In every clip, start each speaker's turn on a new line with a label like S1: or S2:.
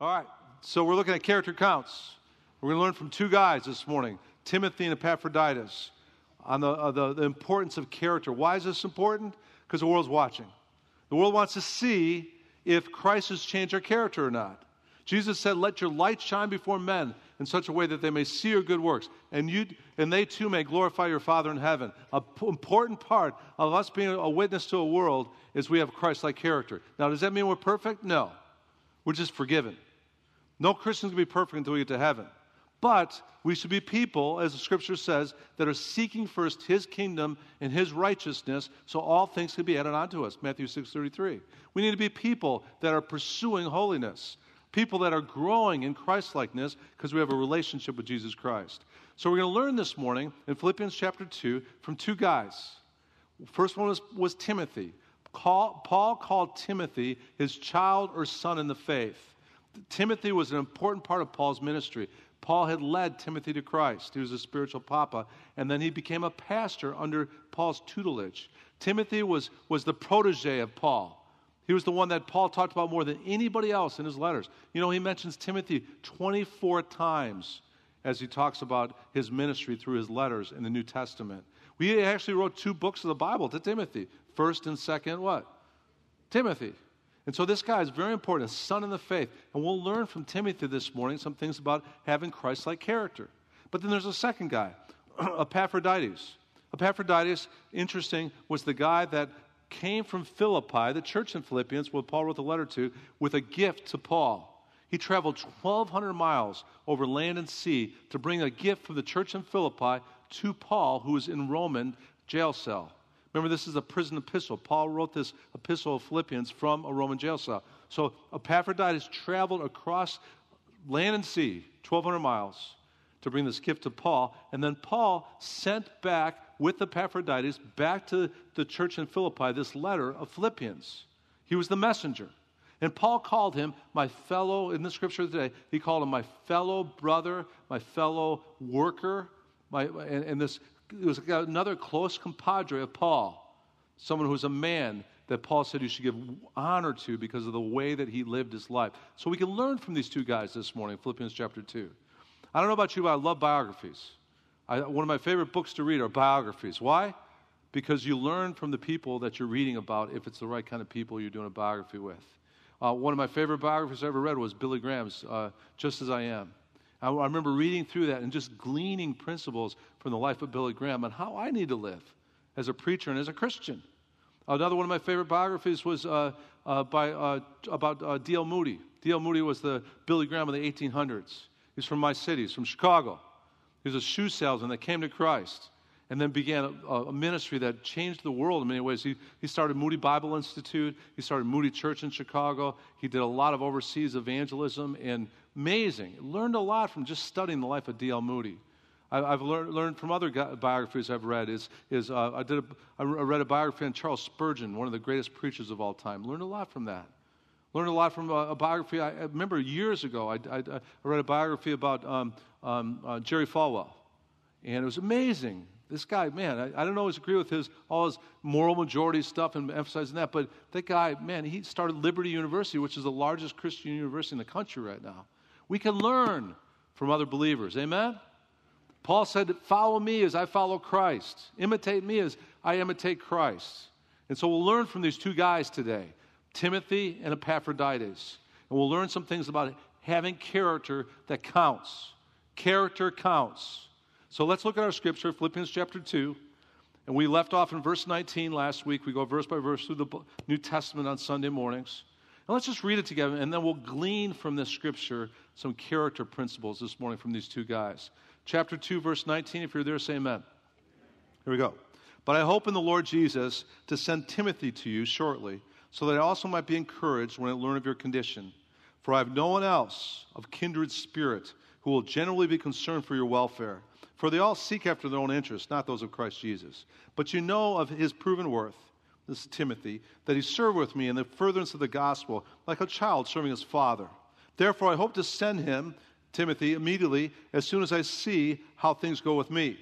S1: All right, so we're looking at character counts. We're going to learn from two guys this morning Timothy and Epaphroditus on the, uh, the, the importance of character. Why is this important? Because the world's watching. The world wants to see if Christ has changed our character or not. Jesus said, Let your light shine before men in such a way that they may see your good works, and, you, and they too may glorify your Father in heaven. An p- important part of us being a witness to a world is we have Christ like character. Now, does that mean we're perfect? No. We're just forgiven. No Christians can be perfect until we get to heaven. But we should be people, as the scripture says, that are seeking first his kingdom and his righteousness, so all things can be added onto us. Matthew 6:33. We need to be people that are pursuing holiness, people that are growing in Christlikeness because we have a relationship with Jesus Christ. So we're going to learn this morning in Philippians chapter 2 from two guys. First one was, was Timothy. Paul called Timothy his child or son in the faith. Timothy was an important part of Paul's ministry. Paul had led Timothy to Christ. He was a spiritual papa. And then he became a pastor under Paul's tutelage. Timothy was, was the protege of Paul. He was the one that Paul talked about more than anybody else in his letters. You know, he mentions Timothy 24 times as he talks about his ministry through his letters in the New Testament. We actually wrote two books of the Bible to Timothy. First and second, what? Timothy. And so this guy is very important, a son in the faith. And we'll learn from Timothy this morning some things about having Christ like character. But then there's a second guy, Epaphroditus. Epaphroditus, interesting, was the guy that came from Philippi, the church in Philippians, where Paul wrote the letter to, with a gift to Paul. He traveled 1,200 miles over land and sea to bring a gift from the church in Philippi to Paul, who was in Roman jail cell. Remember, this is a prison epistle. Paul wrote this epistle of Philippians from a Roman jail cell. So Epaphroditus traveled across land and sea, 1,200 miles, to bring this gift to Paul. And then Paul sent back with Epaphroditus back to the church in Philippi this letter of Philippians. He was the messenger. And Paul called him my fellow, in the scripture today, he called him my fellow brother, my fellow worker. My, and, and this it was another close compadre of Paul, someone who was a man that Paul said you should give honor to because of the way that he lived his life. So we can learn from these two guys this morning, Philippians chapter 2. I don't know about you, but I love biographies. I, one of my favorite books to read are biographies. Why? Because you learn from the people that you're reading about if it's the right kind of people you're doing a biography with. Uh, one of my favorite biographies I ever read was Billy Graham's uh, Just As I Am. I, I remember reading through that and just gleaning principles from the life of Billy Graham and how I need to live as a preacher and as a Christian. Another one of my favorite biographies was uh, uh, by, uh, about uh, D.L. Moody. D.L. Moody was the Billy Graham of the 1800s. He's from my city, he's from Chicago. He was a shoe salesman that came to Christ and then began a, a, ministry that changed the world in many ways. He, he started Moody Bible Institute, he started Moody Church in Chicago, he did a lot of overseas evangelism, and amazing. Learned a lot from just studying the life of D.L. Moody. I, have learned, from other biographies I've read. Is, is uh, I, did a, I read a biography on Charles Spurgeon, one of the greatest preachers of all time. Learned a lot from that. Learned a lot from a, a biography. I, I, remember years ago, I, I, read a biography about um, um, uh, Jerry Falwell, and it was amazing. This guy, man, I, don't always agree with his all his moral majority stuff and emphasizing that, but that guy, man, he started Liberty University, which is the largest Christian university in the country right now. We can learn from other believers. Amen? Paul said, Follow me as I follow Christ. Imitate me as I imitate Christ. And so we'll learn from these two guys today Timothy and Epaphroditus. And we'll learn some things about having character that counts. Character counts. So let's look at our scripture, Philippians chapter 2. And we left off in verse 19 last week. We go verse by verse through the New Testament on Sunday mornings. Let's just read it together, and then we'll glean from this scripture some character principles this morning from these two guys. Chapter 2, verse 19. If you're there, say amen. Here we go. But I hope in the Lord Jesus to send Timothy to you shortly, so that I also might be encouraged when I learn of your condition. For I have no one else of kindred spirit who will generally be concerned for your welfare. For they all seek after their own interests, not those of Christ Jesus. But you know of his proven worth this is Timothy, that he serve with me in the furtherance of the gospel, like a child serving his father. Therefore, I hope to send him, Timothy, immediately as soon as I see how things go with me.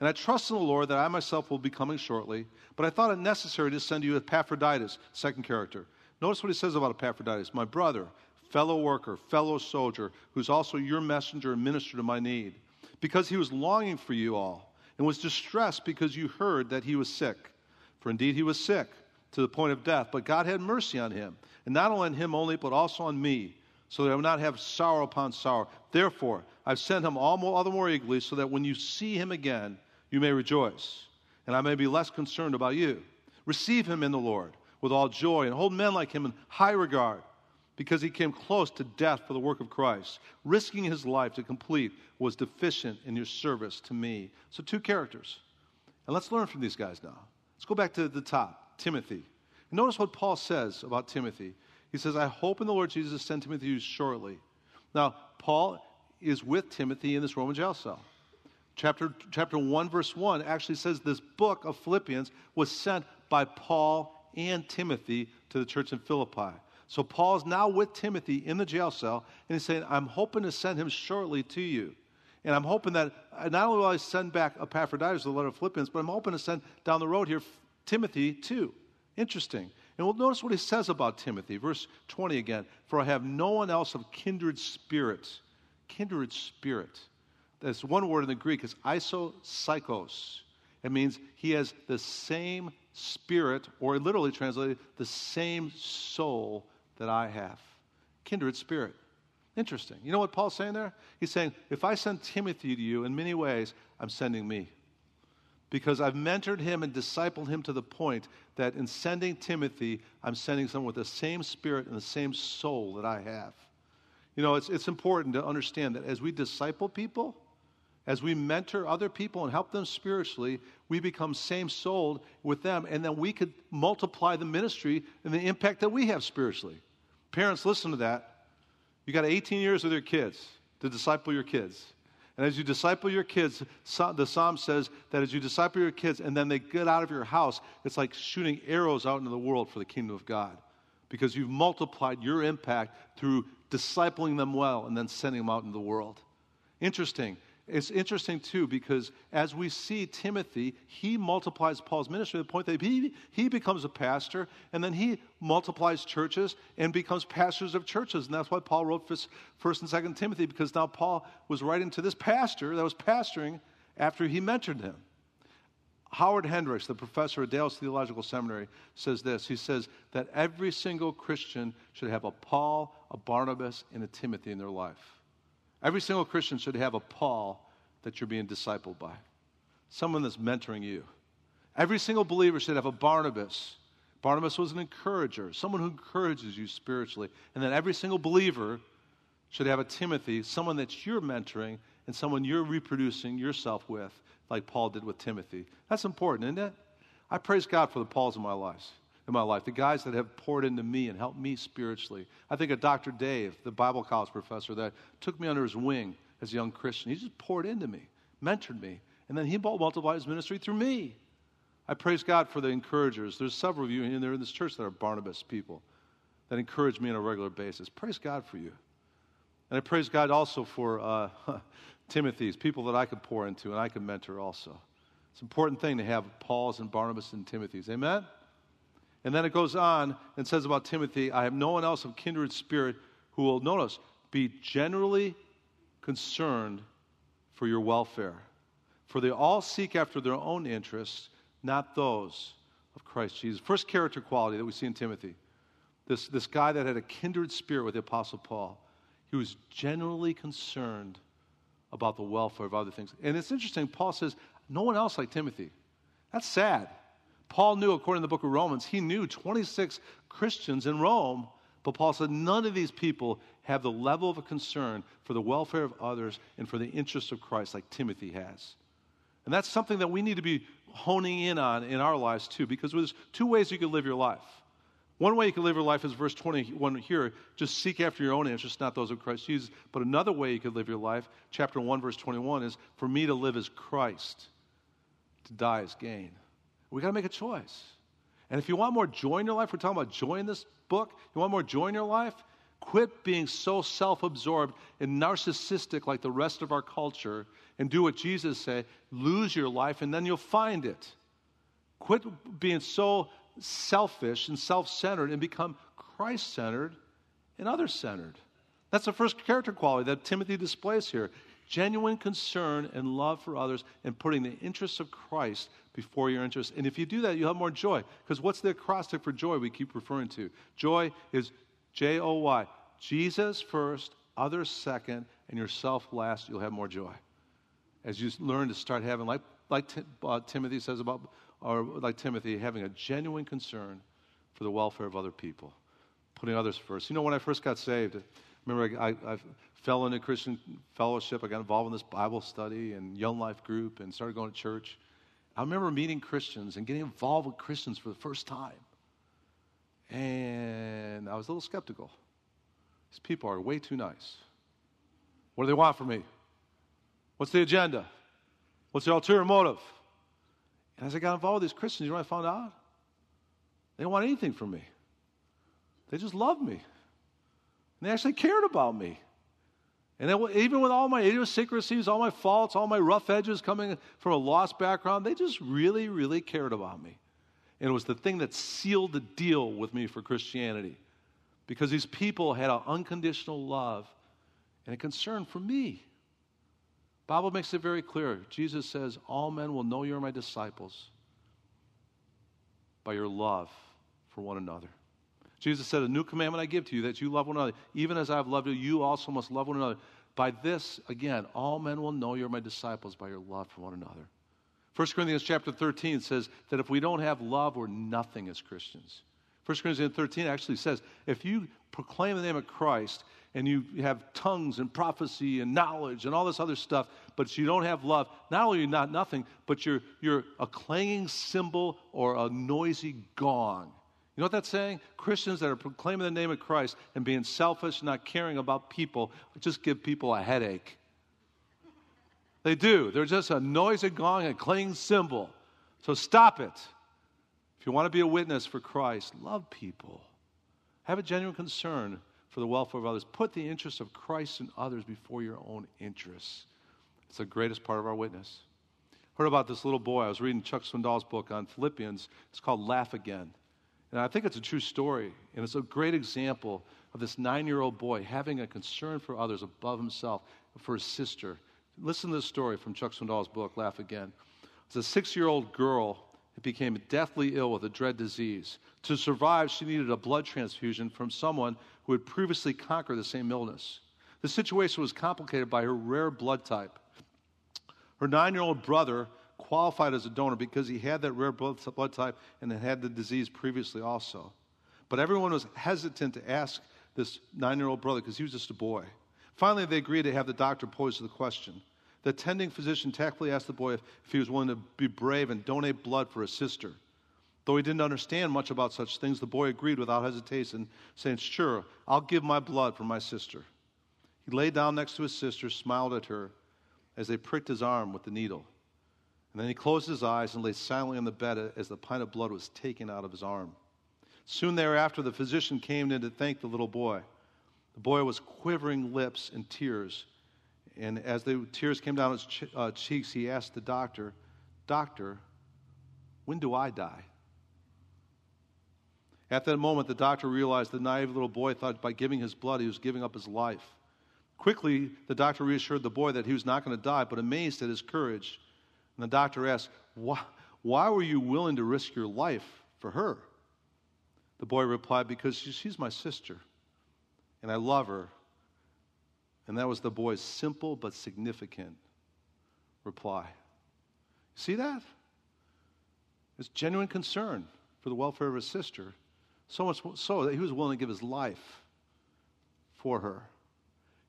S1: And I trust in the Lord that I myself will be coming shortly, but I thought it necessary to send you Epaphroditus, second character. Notice what he says about Epaphroditus, my brother, fellow worker, fellow soldier, who's also your messenger and minister to my need, because he was longing for you all and was distressed because you heard that he was sick. For indeed he was sick to the point of death, but God had mercy on him, and not only on him only, but also on me, so that I would not have sorrow upon sorrow. Therefore, I've sent him all, more, all the more eagerly, so that when you see him again, you may rejoice, and I may be less concerned about you. Receive him in the Lord with all joy, and hold men like him in high regard, because he came close to death for the work of Christ, risking his life to complete was deficient in your service to me. So, two characters. And let's learn from these guys now. Let's go back to the top Timothy. Notice what Paul says about Timothy. He says, I hope in the Lord Jesus to send Timothy to you shortly. Now, Paul is with Timothy in this Roman jail cell. Chapter, chapter 1, verse 1 actually says this book of Philippians was sent by Paul and Timothy to the church in Philippi. So Paul is now with Timothy in the jail cell, and he's saying, I'm hoping to send him shortly to you. And I'm hoping that uh, not only will I send back Epaphroditus, the letter of Philippians, but I'm hoping to send down the road here Timothy too. Interesting. And we'll notice what he says about Timothy. Verse 20 again. For I have no one else of kindred spirit. Kindred spirit. That's one word in the Greek is isopsychos. It means he has the same spirit, or literally translated, the same soul that I have. Kindred spirit. Interesting. You know what Paul's saying there? He's saying, if I send Timothy to you in many ways, I'm sending me. Because I've mentored him and discipled him to the point that in sending Timothy, I'm sending someone with the same spirit and the same soul that I have. You know, it's, it's important to understand that as we disciple people, as we mentor other people and help them spiritually, we become same souled with them, and then we could multiply the ministry and the impact that we have spiritually. Parents, listen to that. You got 18 years with your kids to disciple your kids. And as you disciple your kids, the psalm says that as you disciple your kids and then they get out of your house, it's like shooting arrows out into the world for the kingdom of God because you've multiplied your impact through discipling them well and then sending them out into the world. Interesting. It's interesting, too, because as we see Timothy, he multiplies Paul's ministry to the point that he, he becomes a pastor, and then he multiplies churches and becomes pastors of churches. And that's why Paul wrote 1st and 2nd Timothy, because now Paul was writing to this pastor that was pastoring after he mentored him. Howard Hendricks, the professor at Dallas Theological Seminary, says this. He says that every single Christian should have a Paul, a Barnabas, and a Timothy in their life. Every single Christian should have a Paul that you're being discipled by, someone that's mentoring you. Every single believer should have a Barnabas. Barnabas was an encourager, someone who encourages you spiritually. And then every single believer should have a Timothy, someone that you're mentoring and someone you're reproducing yourself with, like Paul did with Timothy. That's important, isn't it? I praise God for the Pauls in my life in my life, the guys that have poured into me and helped me spiritually. I think of Dr. Dave, the Bible college professor that took me under his wing as a young Christian. He just poured into me, mentored me, and then he multiplied his ministry through me. I praise God for the encouragers. There's several of you in there in this church that are Barnabas people that encourage me on a regular basis. Praise God for you. And I praise God also for uh, Timothy's, people that I could pour into and I could mentor also. It's an important thing to have Paul's and Barnabas and Timothy's. Amen? And then it goes on and says about Timothy, I have no one else of kindred spirit who will, notice, be generally concerned for your welfare. For they all seek after their own interests, not those of Christ Jesus. First character quality that we see in Timothy this, this guy that had a kindred spirit with the Apostle Paul, he was generally concerned about the welfare of other things. And it's interesting, Paul says, no one else like Timothy. That's sad. Paul knew, according to the book of Romans, he knew 26 Christians in Rome, but Paul said none of these people have the level of a concern for the welfare of others and for the interests of Christ like Timothy has. And that's something that we need to be honing in on in our lives too, because there's two ways you can live your life. One way you can live your life is verse 21 here just seek after your own interests, not those of Christ Jesus. But another way you could live your life, chapter 1, verse 21, is for me to live as Christ, to die as gain. We got to make a choice. And if you want more joy in your life, we're talking about joy in this book. You want more joy in your life? Quit being so self absorbed and narcissistic like the rest of our culture and do what Jesus said lose your life and then you'll find it. Quit being so selfish and self centered and become Christ centered and other centered. That's the first character quality that Timothy displays here genuine concern and love for others and putting the interests of Christ before your interests. And if you do that, you'll have more joy. Because what's the acrostic for joy we keep referring to? Joy is J O Y. Jesus first, others second, and yourself last. You'll have more joy. As you learn to start having, like, like uh, Timothy says about, or like Timothy, having a genuine concern for the welfare of other people, putting others first. You know, when I first got saved, remember I, I, fell into Christian fellowship. I got involved in this Bible study and young life group and started going to church. I remember meeting Christians and getting involved with Christians for the first time. And I was a little skeptical. These people are way too nice. What do they want from me? What's the agenda? What's the ulterior motive? And as I got involved with these Christians, you know what I found out? They didn't want anything from me. They just loved me. And they actually cared about me. And even with all my idiosyncrasies, all my faults, all my rough edges coming from a lost background, they just really, really cared about me. And it was the thing that sealed the deal with me for Christianity. Because these people had an unconditional love and a concern for me. Bible makes it very clear. Jesus says, All men will know you're my disciples by your love for one another. Jesus said, A new commandment I give to you, that you love one another. Even as I've loved you, you also must love one another. By this, again, all men will know you're my disciples by your love for one another. 1 Corinthians chapter 13 says that if we don't have love, we're nothing as Christians. 1 Corinthians 13 actually says if you proclaim the name of Christ and you have tongues and prophecy and knowledge and all this other stuff, but you don't have love, not only are you not nothing, but you're, you're a clanging cymbal or a noisy gong. You know what that's saying? Christians that are proclaiming the name of Christ and being selfish, not caring about people, just give people a headache. They do. They're just a noisy gong, a clanging cymbal. So stop it. If you want to be a witness for Christ, love people. Have a genuine concern for the welfare of others. Put the interests of Christ and others before your own interests. It's the greatest part of our witness. Heard about this little boy. I was reading Chuck Swindoll's book on Philippians. It's called Laugh Again. And I think it's a true story. And it's a great example of this nine year old boy having a concern for others above himself, for his sister. Listen to this story from Chuck Swindoll's book, Laugh Again. It's a six year old girl who became deathly ill with a dread disease. To survive, she needed a blood transfusion from someone who had previously conquered the same illness. The situation was complicated by her rare blood type. Her nine year old brother qualified as a donor because he had that rare blood type and had had the disease previously also. But everyone was hesitant to ask this nine year old brother because he was just a boy. Finally, they agreed to have the doctor pose the question. The attending physician tactfully asked the boy if, if he was willing to be brave and donate blood for his sister. Though he didn't understand much about such things, the boy agreed without hesitation, saying, Sure, I'll give my blood for my sister. He lay down next to his sister, smiled at her as they pricked his arm with the needle. And then he closed his eyes and lay silently on the bed as the pint of blood was taken out of his arm. Soon thereafter, the physician came in to thank the little boy. The boy was quivering lips and tears. And as the tears came down his ch- uh, cheeks, he asked the doctor, Doctor, when do I die? At that moment, the doctor realized the naive little boy thought by giving his blood, he was giving up his life. Quickly, the doctor reassured the boy that he was not going to die, but amazed at his courage, and the doctor asked, why, why were you willing to risk your life for her? The boy replied, Because she's my sister, and I love her. And that was the boy's simple but significant reply. See that? It's genuine concern for the welfare of his sister. So much so that he was willing to give his life for her.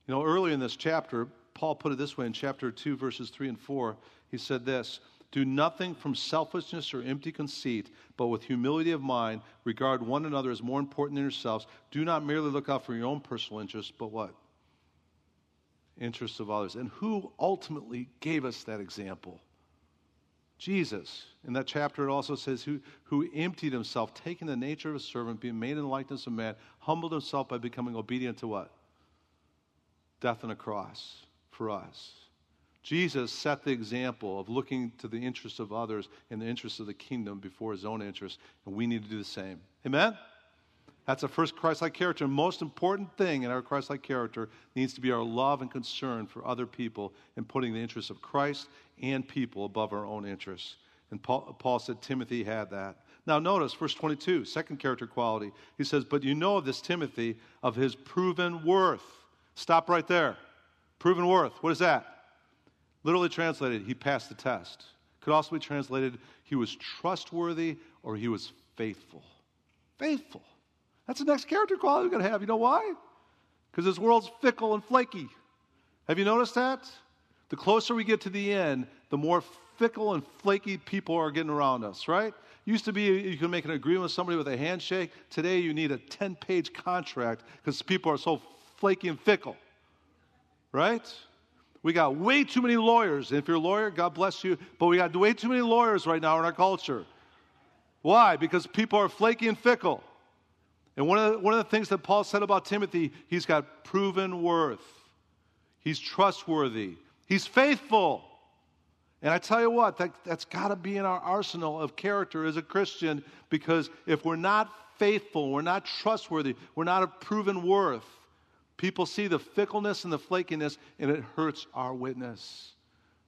S1: You know, earlier in this chapter, Paul put it this way in chapter 2, verses 3 and 4. He said this Do nothing from selfishness or empty conceit, but with humility of mind, regard one another as more important than yourselves. Do not merely look out for your own personal interests, but what? Interests of others. And who ultimately gave us that example? Jesus. In that chapter, it also says, who, who emptied himself, taking the nature of a servant, being made in the likeness of man, humbled himself by becoming obedient to what? Death on a cross for us. Jesus set the example of looking to the interests of others and the interests of the kingdom before his own interests, and we need to do the same. Amen? That's a first Christ like character. Most important thing in our Christ like character needs to be our love and concern for other people and putting the interests of Christ and people above our own interests. And Paul, Paul said Timothy had that. Now, notice verse 22, second character quality. He says, But you know of this Timothy, of his proven worth. Stop right there. Proven worth. What is that? Literally translated, he passed the test. Could also be translated, he was trustworthy or he was faithful. Faithful. That's the next character quality we're going to have. You know why? Because this world's fickle and flaky. Have you noticed that? The closer we get to the end, the more fickle and flaky people are getting around us, right? Used to be you could make an agreement with somebody with a handshake. Today you need a 10 page contract because people are so flaky and fickle, right? We got way too many lawyers. If you're a lawyer, God bless you, but we got way too many lawyers right now in our culture. Why? Because people are flaky and fickle. And one of, the, one of the things that Paul said about Timothy, he's got proven worth. He's trustworthy. He's faithful. And I tell you what, that, that's got to be in our arsenal of character as a Christian because if we're not faithful, we're not trustworthy, we're not a proven worth, people see the fickleness and the flakiness and it hurts our witness.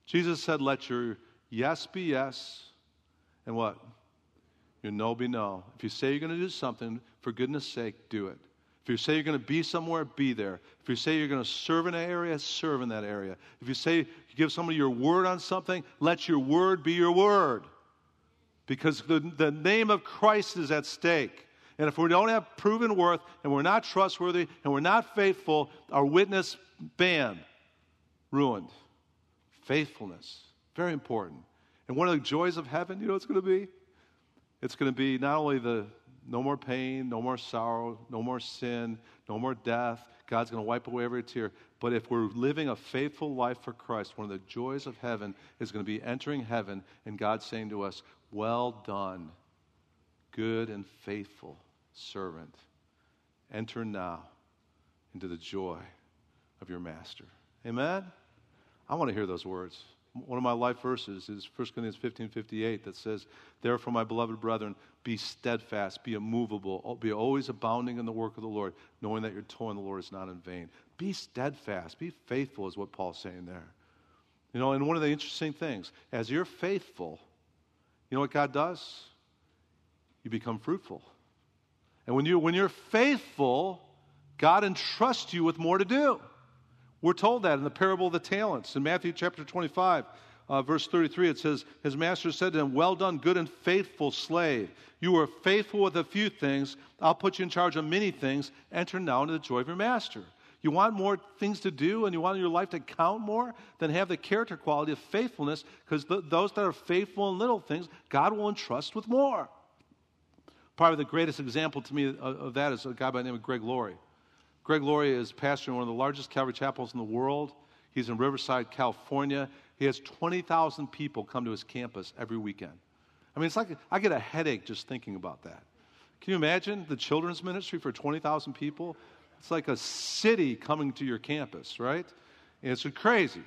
S1: Jesus said, Let your yes be yes and what? Your no be no. If you say you're going to do something, for goodness sake, do it. If you say you're going to be somewhere, be there. If you say you're going to serve in an area, serve in that area. If you say you give somebody your word on something, let your word be your word. Because the, the name of Christ is at stake. And if we don't have proven worth and we're not trustworthy and we're not faithful, our witness, bam, ruined. Faithfulness, very important. And one of the joys of heaven, you know it's going to be? It's going to be not only the no more pain, no more sorrow, no more sin, no more death. God's going to wipe away every tear. But if we're living a faithful life for Christ, one of the joys of heaven is going to be entering heaven and God saying to us, Well done, good and faithful servant. Enter now into the joy of your master. Amen? I want to hear those words. One of my life verses is 1 Corinthians 15 58 that says, Therefore, my beloved brethren, be steadfast, be immovable, be always abounding in the work of the Lord, knowing that your toil in the Lord is not in vain. Be steadfast, be faithful, is what Paul's saying there. You know, and one of the interesting things, as you're faithful, you know what God does? You become fruitful. And when, you, when you're faithful, God entrusts you with more to do. We're told that in the parable of the talents. In Matthew chapter 25, uh, verse 33, it says, His master said to him, Well done, good and faithful slave. You were faithful with a few things. I'll put you in charge of many things. Enter now into the joy of your master. You want more things to do and you want your life to count more? Then have the character quality of faithfulness because th- those that are faithful in little things, God will entrust with more. Probably the greatest example to me of, of that is a guy by the name of Greg Laurie. Greg Laurie is pastor in one of the largest Calvary chapels in the world. He's in Riverside, California. He has 20,000 people come to his campus every weekend. I mean, it's like I get a headache just thinking about that. Can you imagine the children's ministry for 20,000 people? It's like a city coming to your campus, right? It's crazy.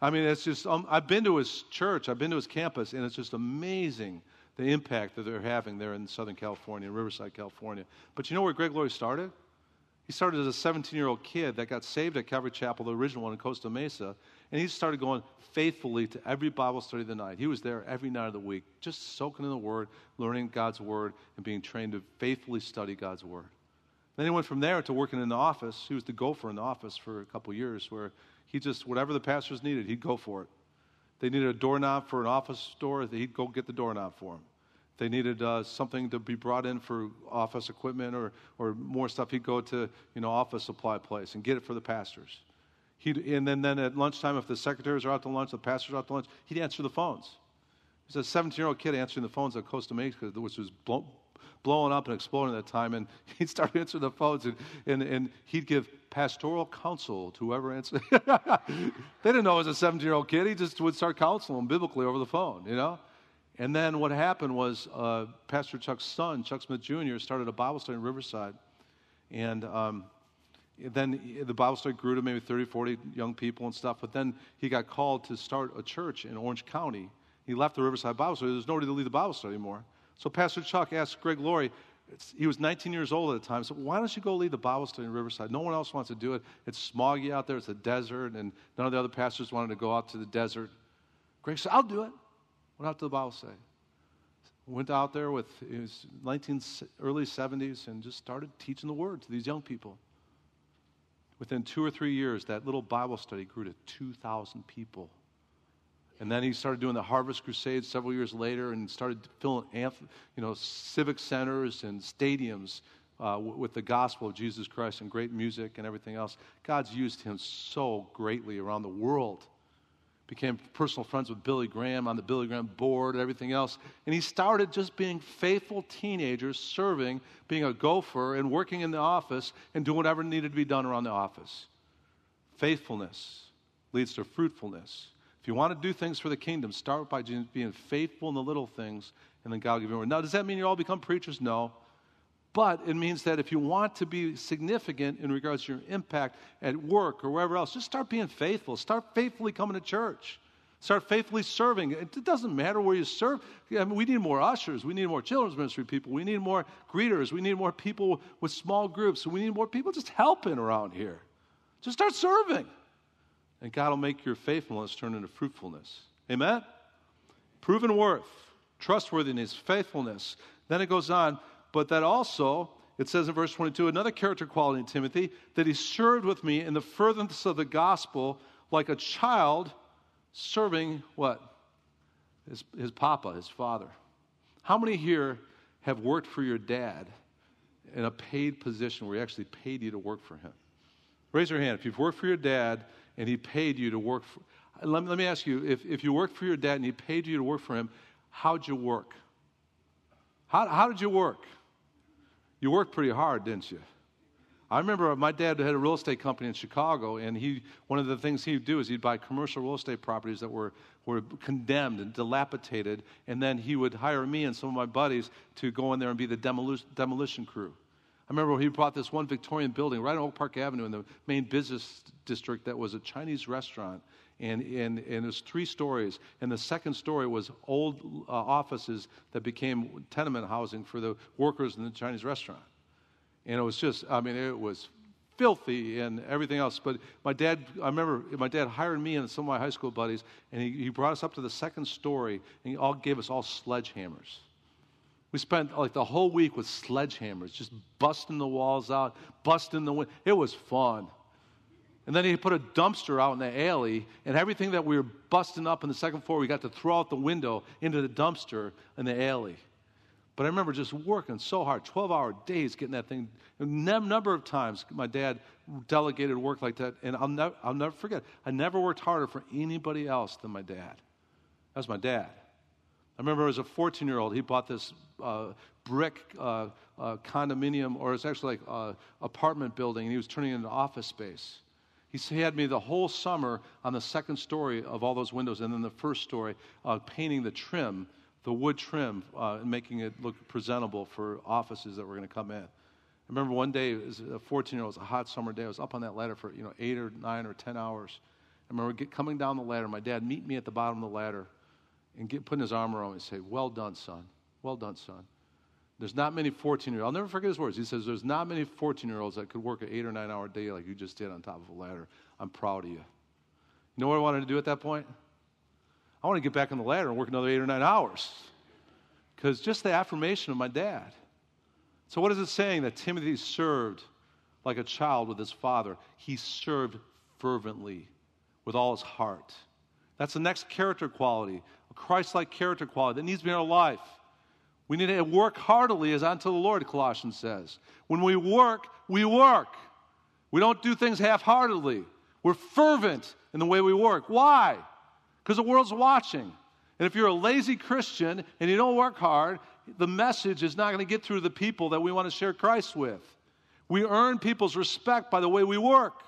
S1: I mean, it's just, um, I've been to his church, I've been to his campus, and it's just amazing the impact that they're having there in Southern California, Riverside, California. But you know where Greg Laurie started? He started as a 17 year old kid that got saved at Calvary Chapel, the original one in Costa Mesa, and he started going faithfully to every Bible study of the night. He was there every night of the week, just soaking in the Word, learning God's Word, and being trained to faithfully study God's Word. Then he went from there to working in the office. He was the gopher in the office for a couple years, where he just, whatever the pastors needed, he'd go for it. They needed a doorknob for an office door, he'd go get the doorknob for them they needed uh, something to be brought in for office equipment or, or more stuff, he'd go to you know office supply place and get it for the pastors. He'd, and then, then at lunchtime, if the secretaries are out to lunch, the pastors are out to lunch, he'd answer the phones. He's a 17 year old kid answering the phones at Costa Mesa, which was blowing up and exploding at that time. And he'd start answering the phones and, and, and he'd give pastoral counsel to whoever answered. they didn't know he was a 17 year old kid. He just would start counseling biblically over the phone, you know? And then what happened was uh, Pastor Chuck's son, Chuck Smith Jr., started a Bible study in Riverside. And um, then the Bible study grew to maybe 30, 40 young people and stuff. But then he got called to start a church in Orange County. He left the Riverside Bible study. There's nobody to lead the Bible study anymore. So Pastor Chuck asked Greg Laurie, he was 19 years old at the time. So why don't you go lead the Bible study in Riverside? No one else wants to do it. It's smoggy out there. It's a desert, and none of the other pastors wanted to go out to the desert. Greg said, "I'll do it." Went out to the Bible study. Went out there with his 19 early 70s and just started teaching the Word to these young people. Within two or three years, that little Bible study grew to 2,000 people. And then he started doing the Harvest Crusade several years later and started filling you know, civic centers and stadiums uh, with the gospel of Jesus Christ and great music and everything else. God's used him so greatly around the world. Became personal friends with Billy Graham on the Billy Graham board and everything else. And he started just being faithful teenagers, serving, being a gopher, and working in the office and doing whatever needed to be done around the office. Faithfulness leads to fruitfulness. If you want to do things for the kingdom, start by being faithful in the little things, and then God will give you more. Now, does that mean you all become preachers? No. But it means that if you want to be significant in regards to your impact at work or wherever else, just start being faithful. Start faithfully coming to church. Start faithfully serving. It doesn't matter where you serve. I mean, we need more ushers. We need more children's ministry people. We need more greeters. We need more people with small groups. We need more people just helping around here. Just start serving. And God will make your faithfulness turn into fruitfulness. Amen? Proven worth, trustworthiness, faithfulness. Then it goes on, but that also, it says in verse 22, another character quality in Timothy, that he served with me in the furtherance of the gospel like a child serving what? His, his papa, his father. How many here have worked for your dad in a paid position where he actually paid you to work for him? Raise your hand if you've worked for your dad and he paid you to work for let me, let me ask you if, if you worked for your dad and he paid you to work for him, how'd you work? How, how did you work? You worked pretty hard, didn't you? I remember my dad had a real estate company in Chicago, and he one of the things he'd do is he'd buy commercial real estate properties that were, were condemned and dilapidated, and then he would hire me and some of my buddies to go in there and be the demolition, demolition crew. I remember he bought this one Victorian building right on Oak Park Avenue in the main business district that was a Chinese restaurant. And, and, and it was three stories. And the second story was old uh, offices that became tenement housing for the workers in the Chinese restaurant. And it was just, I mean, it was filthy and everything else. But my dad, I remember my dad hired me and some of my high school buddies, and he, he brought us up to the second story, and he all gave us all sledgehammers. We spent like the whole week with sledgehammers, just busting the walls out, busting the window. It was fun. And then he put a dumpster out in the alley, and everything that we were busting up in the second floor, we got to throw out the window into the dumpster in the alley. But I remember just working so hard, 12 hour days getting that thing. A number of times my dad delegated work like that, and I'll, never, I'll never forget. I never worked harder for anybody else than my dad. That was my dad. I remember as a 14 year old, he bought this uh, brick uh, uh, condominium, or it's actually like uh, apartment building, and he was turning it into office space. He had me the whole summer on the second story of all those windows, and then the first story, uh, painting the trim, the wood trim, uh, and making it look presentable for offices that were going to come in. I remember one day, as a 14 year old, it was a hot summer day. I was up on that ladder for you know eight or nine or 10 hours. I remember coming down the ladder, my dad meet me at the bottom of the ladder and get, putting his arm around me and say, Well done, son. Well done, son. There's not many 14 year olds. I'll never forget his words. He says, There's not many 14 year olds that could work an eight or nine hour day like you just did on top of a ladder. I'm proud of you. You know what I wanted to do at that point? I want to get back on the ladder and work another eight or nine hours. Because just the affirmation of my dad. So, what is it saying? That Timothy served like a child with his father. He served fervently with all his heart. That's the next character quality, a Christ like character quality that needs to be in our life. We need to work heartily as unto the Lord, Colossians says. When we work, we work. We don't do things half heartedly. We're fervent in the way we work. Why? Because the world's watching. And if you're a lazy Christian and you don't work hard, the message is not going to get through to the people that we want to share Christ with. We earn people's respect by the way we work.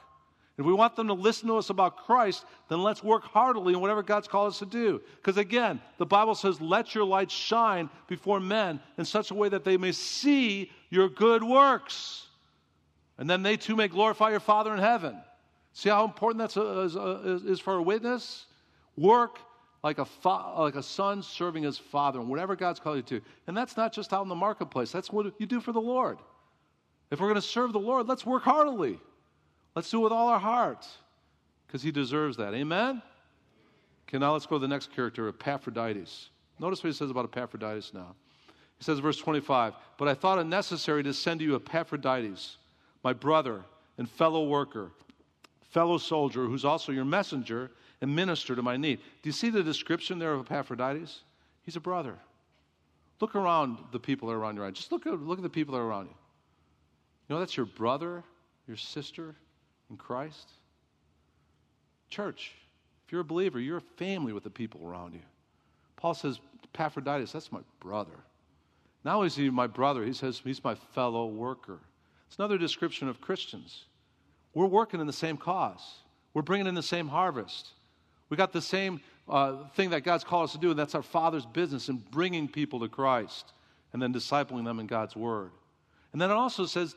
S1: If we want them to listen to us about Christ, then let's work heartily in whatever God's called us to do. Because again, the Bible says, let your light shine before men in such a way that they may see your good works. And then they too may glorify your Father in heaven. See how important that uh, uh, is, is for a witness? Work like a, fa- like a son serving his father and whatever God's called you to. And that's not just out in the marketplace, that's what you do for the Lord. If we're going to serve the Lord, let's work heartily. Let's do it with all our hearts because he deserves that. Amen? Okay, now let's go to the next character, Epaphroditus. Notice what he says about Epaphroditus now. He says, verse 25, But I thought it necessary to send to you Epaphroditus, my brother and fellow worker, fellow soldier, who's also your messenger and minister to my need. Do you see the description there of Epaphroditus? He's a brother. Look around the people that are around you. Just look at, look at the people that are around you. You know, that's your brother, your sister in Christ. Church, if you're a believer, you're a family with the people around you. Paul says, Epaphroditus, that's my brother. Not only is he my brother, he says he's my fellow worker. It's another description of Christians. We're working in the same cause, we're bringing in the same harvest. We got the same uh, thing that God's called us to do, and that's our Father's business in bringing people to Christ and then discipling them in God's Word. And then it also says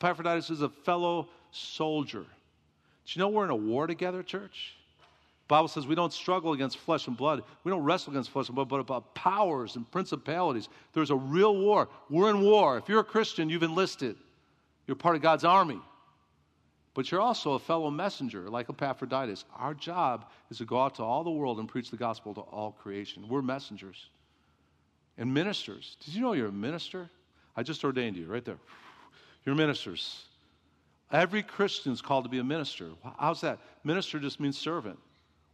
S1: Epaphroditus is a fellow soldier. Do you know we're in a war together, church? The Bible says we don't struggle against flesh and blood. We don't wrestle against flesh and blood, but about powers and principalities. There's a real war. We're in war. If you're a Christian, you've enlisted. You're part of God's army. But you're also a fellow messenger, like Epaphroditus. Our job is to go out to all the world and preach the gospel to all creation. We're messengers and ministers. Did you know you're a minister? I just ordained you right there. You're ministers. Every Christian is called to be a minister. How's that? Minister just means servant.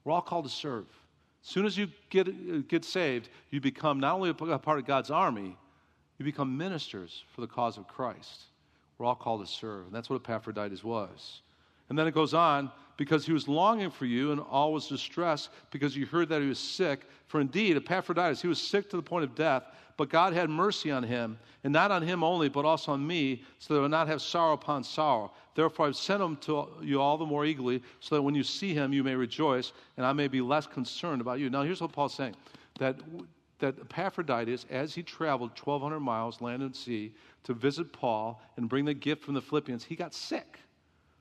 S1: We're all called to serve. As soon as you get, get saved, you become not only a part of God's army, you become ministers for the cause of Christ. We're all called to serve. And that's what Epaphroditus was. And then it goes on, because he was longing for you and all was distressed because you heard that he was sick. For indeed, Epaphroditus, he was sick to the point of death, but God had mercy on him, and not on him only, but also on me, so that I would not have sorrow upon sorrow. Therefore, I've sent him to you all the more eagerly, so that when you see him, you may rejoice, and I may be less concerned about you. Now, here's what Paul's saying that that Epaphroditus, as he traveled 1,200 miles, land and sea, to visit Paul and bring the gift from the Philippians, he got sick.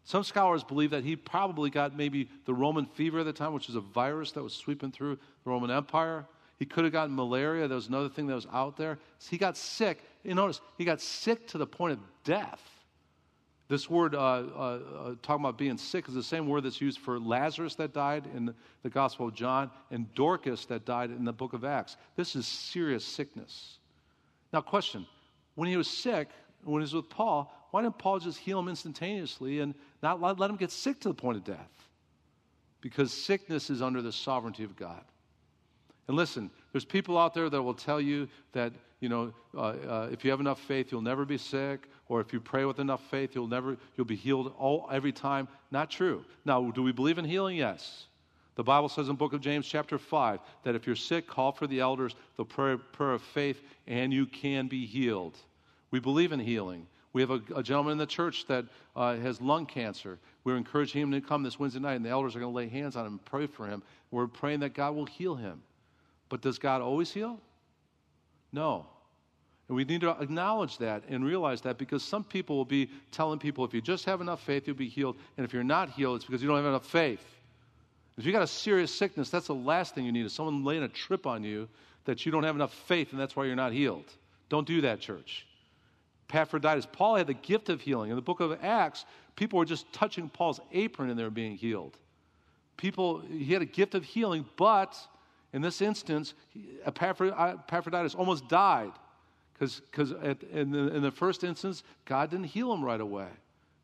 S1: Some scholars believe that he probably got maybe the Roman fever at the time, which is a virus that was sweeping through the Roman Empire. He could have gotten malaria. There was another thing that was out there. So he got sick. You notice, he got sick to the point of death. This word, uh, uh, uh, talking about being sick, is the same word that's used for Lazarus that died in the Gospel of John and Dorcas that died in the book of Acts. This is serious sickness. Now, question when he was sick, when he was with Paul, why didn't Paul just heal him instantaneously and not let, let him get sick to the point of death? Because sickness is under the sovereignty of God. And listen, there's people out there that will tell you that, you know, uh, uh, if you have enough faith, you'll never be sick, or if you pray with enough faith, you'll never, you'll be healed all, every time. Not true. Now, do we believe in healing? Yes. The Bible says in book of James chapter 5 that if you're sick, call for the elders, the prayer, prayer of faith, and you can be healed. We believe in healing. We have a, a gentleman in the church that uh, has lung cancer. We're encouraging him to come this Wednesday night, and the elders are going to lay hands on him and pray for him. We're praying that God will heal him. But does God always heal? No. And we need to acknowledge that and realize that because some people will be telling people if you just have enough faith, you'll be healed. And if you're not healed, it's because you don't have enough faith. If you got a serious sickness, that's the last thing you need is someone laying a trip on you that you don't have enough faith and that's why you're not healed. Don't do that, church. Epaphroditus. Paul had the gift of healing. In the book of Acts, people were just touching Paul's apron and they were being healed. People, he had a gift of healing, but in this instance, uh, Epaphroditus almost died because in, the, in the first instance, God didn't heal him right away.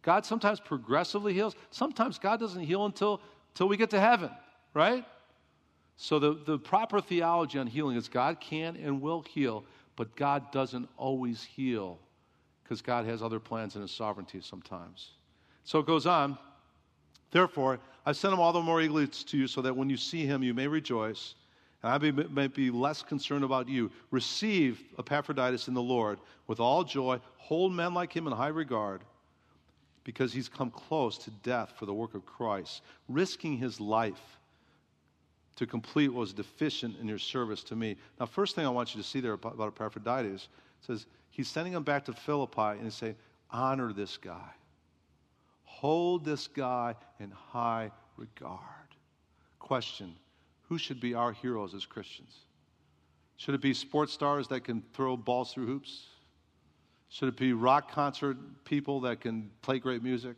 S1: God sometimes progressively heals. Sometimes God doesn't heal until, until we get to heaven, right? So the, the proper theology on healing is God can and will heal, but God doesn't always heal because God has other plans in his sovereignty sometimes. So it goes on. Therefore, I sent him all the more eagerly to you so that when you see him, you may rejoice and I may be less concerned about you. Receive Epaphroditus in the Lord with all joy. Hold men like him in high regard because he's come close to death for the work of Christ, risking his life to complete what was deficient in your service to me. Now, first thing I want you to see there about, about Epaphroditus says he's sending them back to Philippi and he's saying, honor this guy. Hold this guy in high regard. Question Who should be our heroes as Christians? Should it be sports stars that can throw balls through hoops? Should it be rock concert people that can play great music?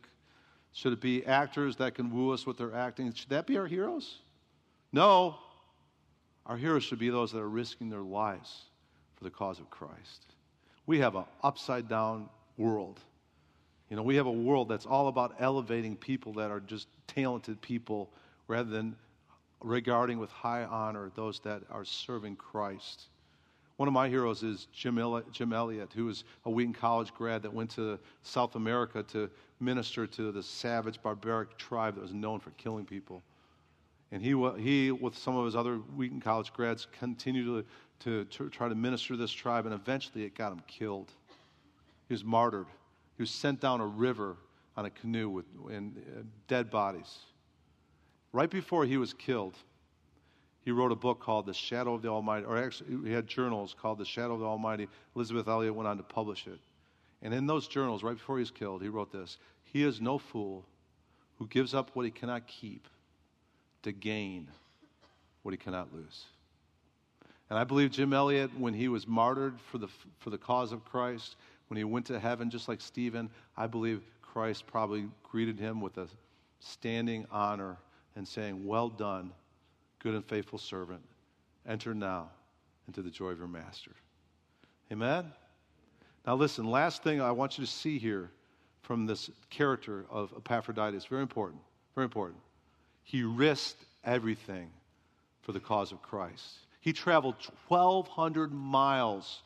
S1: Should it be actors that can woo us with their acting? Should that be our heroes? No. Our heroes should be those that are risking their lives for the cause of Christ. We have an upside down world. You know, we have a world that's all about elevating people that are just talented people rather than regarding with high honor those that are serving Christ. One of my heroes is Jim, Elliot, who was a Wheaton College grad that went to South America to minister to the savage, barbaric tribe that was known for killing people. And he, he with some of his other Wheaton College grads, continued to, to, to try to minister to this tribe, and eventually it got him killed. He was martyred. He was sent down a river on a canoe with and, uh, dead bodies. Right before he was killed, he wrote a book called The Shadow of the Almighty, or actually, he had journals called The Shadow of the Almighty. Elizabeth Elliot went on to publish it. And in those journals, right before he was killed, he wrote this He is no fool who gives up what he cannot keep to gain what he cannot lose. And I believe Jim Elliot, when he was martyred for the, for the cause of Christ, when he went to heaven, just like Stephen, I believe Christ probably greeted him with a standing honor and saying, Well done, good and faithful servant. Enter now into the joy of your master. Amen? Now, listen, last thing I want you to see here from this character of Epaphroditus, very important, very important. He risked everything for the cause of Christ. He traveled 1,200 miles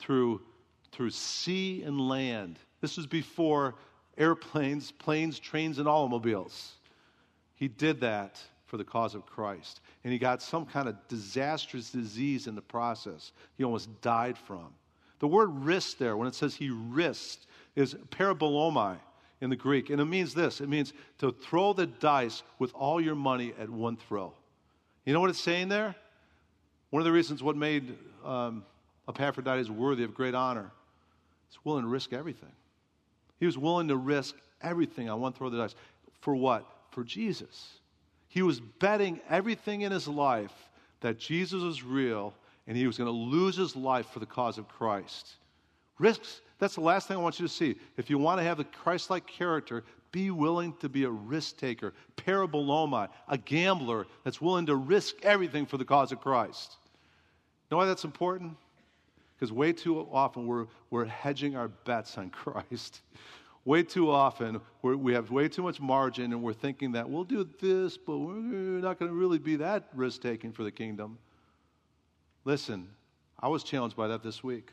S1: through, through sea and land. This was before airplanes, planes, trains, and automobiles. He did that for the cause of Christ. And he got some kind of disastrous disease in the process. He almost died from. The word risk there, when it says he risked, is parabolomai in the Greek. And it means this it means to throw the dice with all your money at one throw. You know what it's saying there? One of the reasons what made um, Epaphroditus worthy of great honor is willing to risk everything. He was willing to risk everything on one throw of the dice. For what? For Jesus. He was betting everything in his life that Jesus was real and he was going to lose his life for the cause of Christ. Risks, that's the last thing I want you to see. If you want to have a Christ like character, be willing to be a risk taker, parabolomai, a gambler that's willing to risk everything for the cause of Christ know why that's important? Because way too often we're, we're hedging our bets on Christ. way too often we have way too much margin and we're thinking that we'll do this, but we're not going to really be that risk taking for the kingdom. Listen, I was challenged by that this week.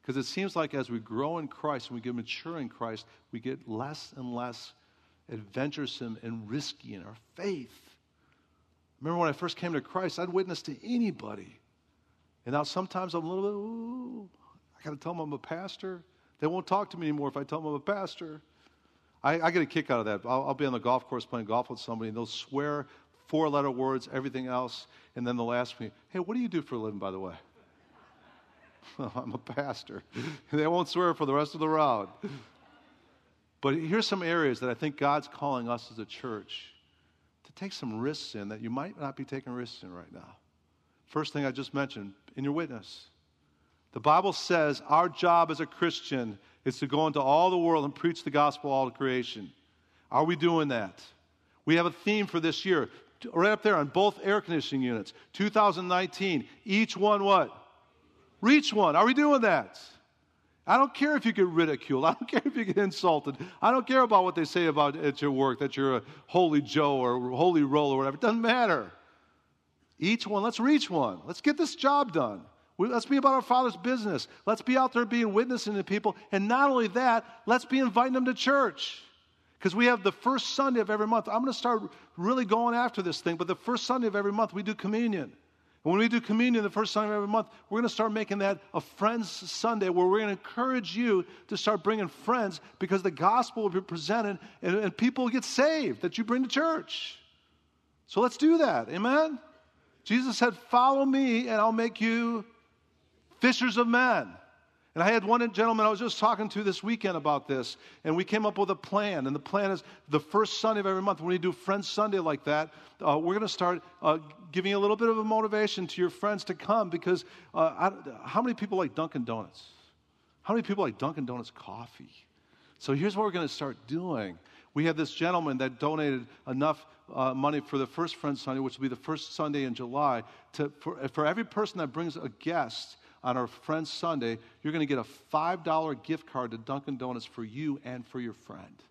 S1: Because it seems like as we grow in Christ and we get mature in Christ, we get less and less adventuresome and risky in our faith. Remember when I first came to Christ, I'd witness to anybody. And now sometimes I'm a little bit, ooh, I got to tell them I'm a pastor. They won't talk to me anymore if I tell them I'm a pastor. I, I get a kick out of that. I'll, I'll, be on the golf course playing golf with somebody, and they'll swear four letter words, everything else, and then they'll ask me, hey, what do you do for a living, by the way? I'm a pastor. they won't swear for the rest of the round. But here's some areas that I think God's calling us as a church to take some risks in that you might not be taking risks in right now. First thing I just mentioned in your witness. The Bible says our job as a Christian is to go into all the world and preach the gospel all to creation. Are we doing that? We have a theme for this year, right up there on both air conditioning units. 2019, each one what? Reach one. Are we doing that? I don't care if you get ridiculed. I don't care if you get insulted. I don't care about what they say about at your work that you're a holy Joe or holy roll or whatever. It doesn't matter. Each one, let's reach one. Let's get this job done. Let's be about our Father's business. Let's be out there being witnessing to people. And not only that, let's be inviting them to church. Because we have the first Sunday of every month. I'm going to start really going after this thing, but the first Sunday of every month, we do communion. And when we do communion the first Sunday of every month, we're going to start making that a Friends Sunday where we're going to encourage you to start bringing friends because the gospel will be presented and, and people get saved that you bring to church. So let's do that. Amen? Jesus said, Follow me, and I'll make you fishers of men. And I had one gentleman I was just talking to this weekend about this, and we came up with a plan. And the plan is the first Sunday of every month, when we do Friends Sunday like that, uh, we're going to start uh, giving a little bit of a motivation to your friends to come because uh, I, how many people like Dunkin' Donuts? How many people like Dunkin' Donuts coffee? So here's what we're going to start doing. We have this gentleman that donated enough uh, money for the first Friends Sunday, which will be the first Sunday in July, to, for, for every person that brings a guest on our Friends Sunday, you're going to get a $5 gift card to Dunkin' Donuts for you and for your friend.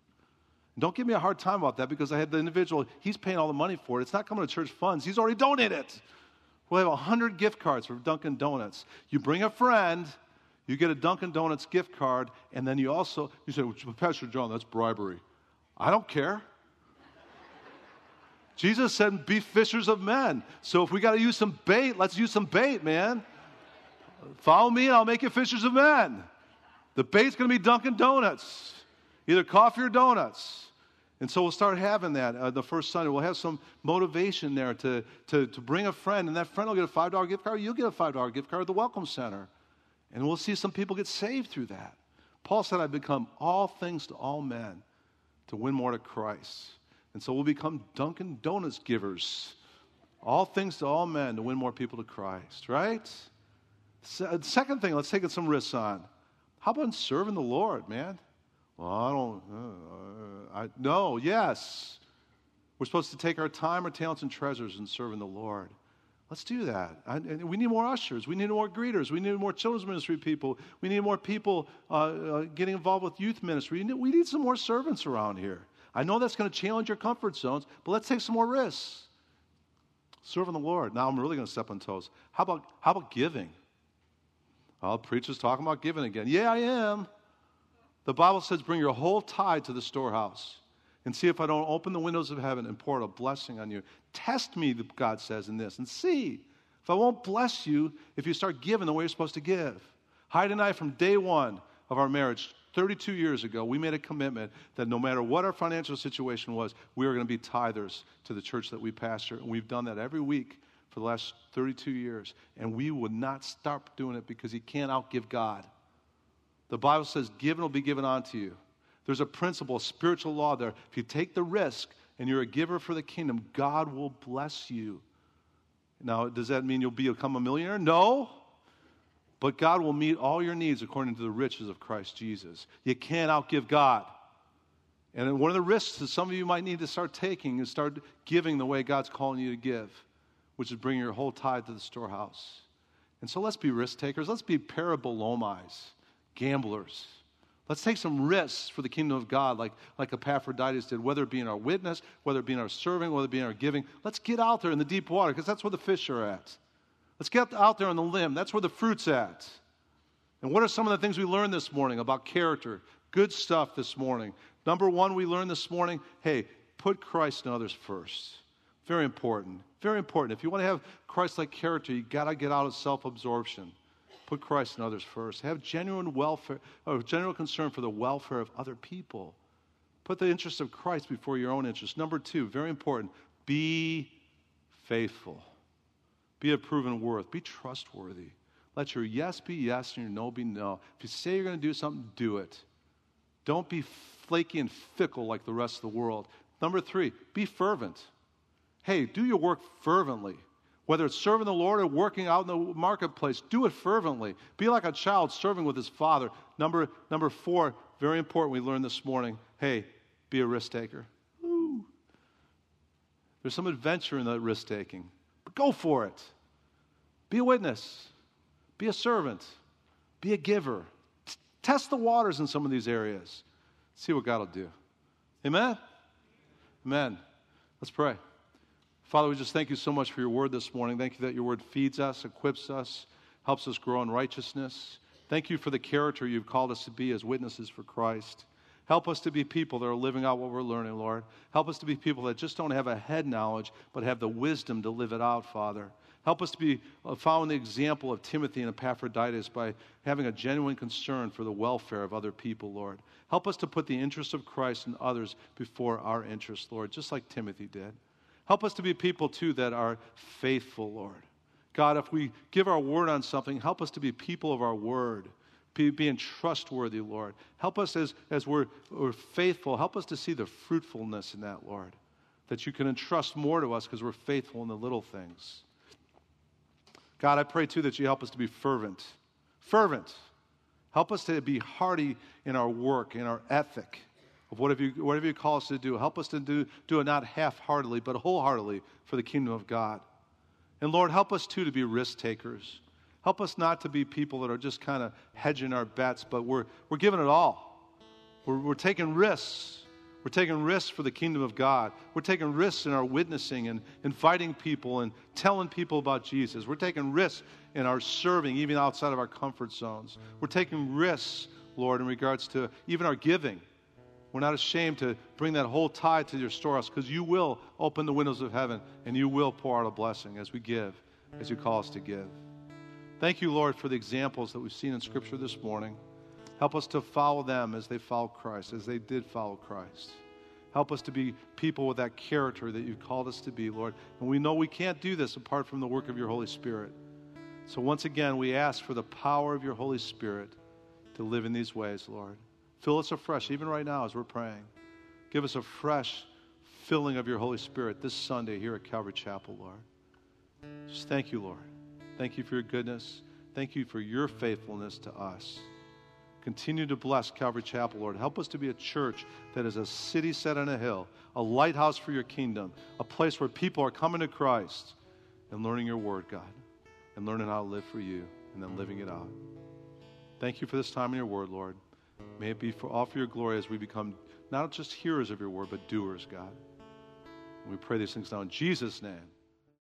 S1: Don't give me a hard time about that because I had the individual, he's paying all the money for it. It's not coming to church funds, he's already donated. We'll have 100 gift cards for Dunkin' Donuts. You bring a friend, you get a Dunkin' Donuts gift card, and then you also, you say, well, Pastor John, that's bribery. I don't care. Jesus said, be fishers of men. So if we got to use some bait, let's use some bait, man. Follow me and I'll make you fishers of men. The bait's going to be Dunkin' Donuts, either coffee or donuts. And so we'll start having that uh, the first Sunday. We'll have some motivation there to, to, to bring a friend, and that friend will get a $5 gift card. You'll get a $5 gift card at the Welcome Center. And we'll see some people get saved through that. Paul said, I've become all things to all men to win more to Christ. And so we'll become Dunkin' Donuts givers. All things to all men to win more people to Christ, right? Uh, second thing, let's take some risks on. How about serving the Lord, man? Well, I don't. Uh, I, no, yes. We're supposed to take our time, our talents, and treasures in serving the Lord. Let's do that. I, we need more ushers. We need more greeters. We need more children's ministry people. We need more people uh, uh, getting involved with youth ministry. We need, we need some more servants around here. I know that's going to challenge your comfort zones, but let's take some more risks. Serving the Lord. Now I'm really going to step on toes. How about, how about giving? Well, preacher's talking about giving again. Yeah, I am. The Bible says, bring your whole tithe to the storehouse and see if I don't open the windows of heaven and pour a blessing on you. Test me, God says in this, and see if I won't bless you if you start giving the way you're supposed to give. Heidi and I, from day one of our marriage, 32 years ago, we made a commitment that no matter what our financial situation was, we were going to be tithers to the church that we pastor. And we've done that every week for the last 32 years, and we would not stop doing it because you can't outgive God. The Bible says, Given will be given unto you. There's a principle, a spiritual law there. If you take the risk and you're a giver for the kingdom, God will bless you. Now, does that mean you'll become a millionaire? No. But God will meet all your needs according to the riches of Christ Jesus. You can't outgive God. And one of the risks that some of you might need to start taking is start giving the way God's calling you to give which is bringing your whole tithe to the storehouse. And so let's be risk takers. Let's be parabolomais, gamblers. Let's take some risks for the kingdom of God, like, like Epaphroditus did, whether it be in our witness, whether it be in our serving, whether it be in our giving. Let's get out there in the deep water, because that's where the fish are at. Let's get out there on the limb. That's where the fruit's at. And what are some of the things we learned this morning about character? Good stuff this morning. Number one, we learned this morning hey, put Christ and others first. Very important. Very important. If you want to have Christ like character, you got to get out of self absorption. Put Christ and others first. Have genuine welfare, or general concern for the welfare of other people. Put the interest of Christ before your own interest. Number two, very important, be faithful. Be a proven worth. Be trustworthy. Let your yes be yes and your no be no. If you say you're going to do something, do it. Don't be flaky and fickle like the rest of the world. Number three, be fervent. Hey, do your work fervently. Whether it's serving the Lord or working out in the marketplace, do it fervently. Be like a child serving with his father. Number, number four, very important, we learned this morning. Hey, be a risk taker. There's some adventure in that risk taking, go for it. Be a witness, be a servant, be a giver. Test the waters in some of these areas. See what God will do. Amen? Amen. Let's pray. Father, we just thank you so much for your word this morning. Thank you that your word feeds us, equips us, helps us grow in righteousness. Thank you for the character you've called us to be as witnesses for Christ. Help us to be people that are living out what we're learning, Lord. Help us to be people that just don't have a head knowledge, but have the wisdom to live it out, Father. Help us to be uh, following the example of Timothy and Epaphroditus by having a genuine concern for the welfare of other people, Lord. Help us to put the interests of Christ and others before our interests, Lord, just like Timothy did. Help us to be people, too, that are faithful, Lord. God, if we give our word on something, help us to be people of our word. Be, being trustworthy, Lord. Help us as, as we're, we're faithful. Help us to see the fruitfulness in that, Lord. That you can entrust more to us because we're faithful in the little things. God, I pray too that you help us to be fervent. Fervent. Help us to be hearty in our work, in our ethic of whatever you, whatever you call us to do. Help us to do, do it not half heartedly, but wholeheartedly for the kingdom of God. And Lord, help us too to be risk takers. Help us not to be people that are just kind of hedging our bets, but we're, we're giving it all. We're, we're taking risks. We're taking risks for the kingdom of God. We're taking risks in our witnessing and inviting people and telling people about Jesus. We're taking risks in our serving, even outside of our comfort zones. We're taking risks, Lord, in regards to even our giving. We're not ashamed to bring that whole tithe to your storehouse because you will open the windows of heaven and you will pour out a blessing as we give, as you call us to give. Thank you, Lord, for the examples that we've seen in Scripture this morning. Help us to follow them as they follow Christ, as they did follow Christ. Help us to be people with that character that you've called us to be, Lord. And we know we can't do this apart from the work of your Holy Spirit. So once again, we ask for the power of your Holy Spirit to live in these ways, Lord. Fill us afresh, even right now as we're praying. Give us a fresh filling of your Holy Spirit this Sunday here at Calvary Chapel, Lord. Just thank you, Lord. Thank you for your goodness. Thank you for your faithfulness to us. Continue to bless Calvary Chapel, Lord. Help us to be a church that is a city set on a hill, a lighthouse for your kingdom, a place where people are coming to Christ and learning your word, God, and learning how to live for you and then living it out. Thank you for this time in your word, Lord. May it be for all for your glory as we become not just hearers of your word, but doers, God. And we pray these things now in Jesus' name.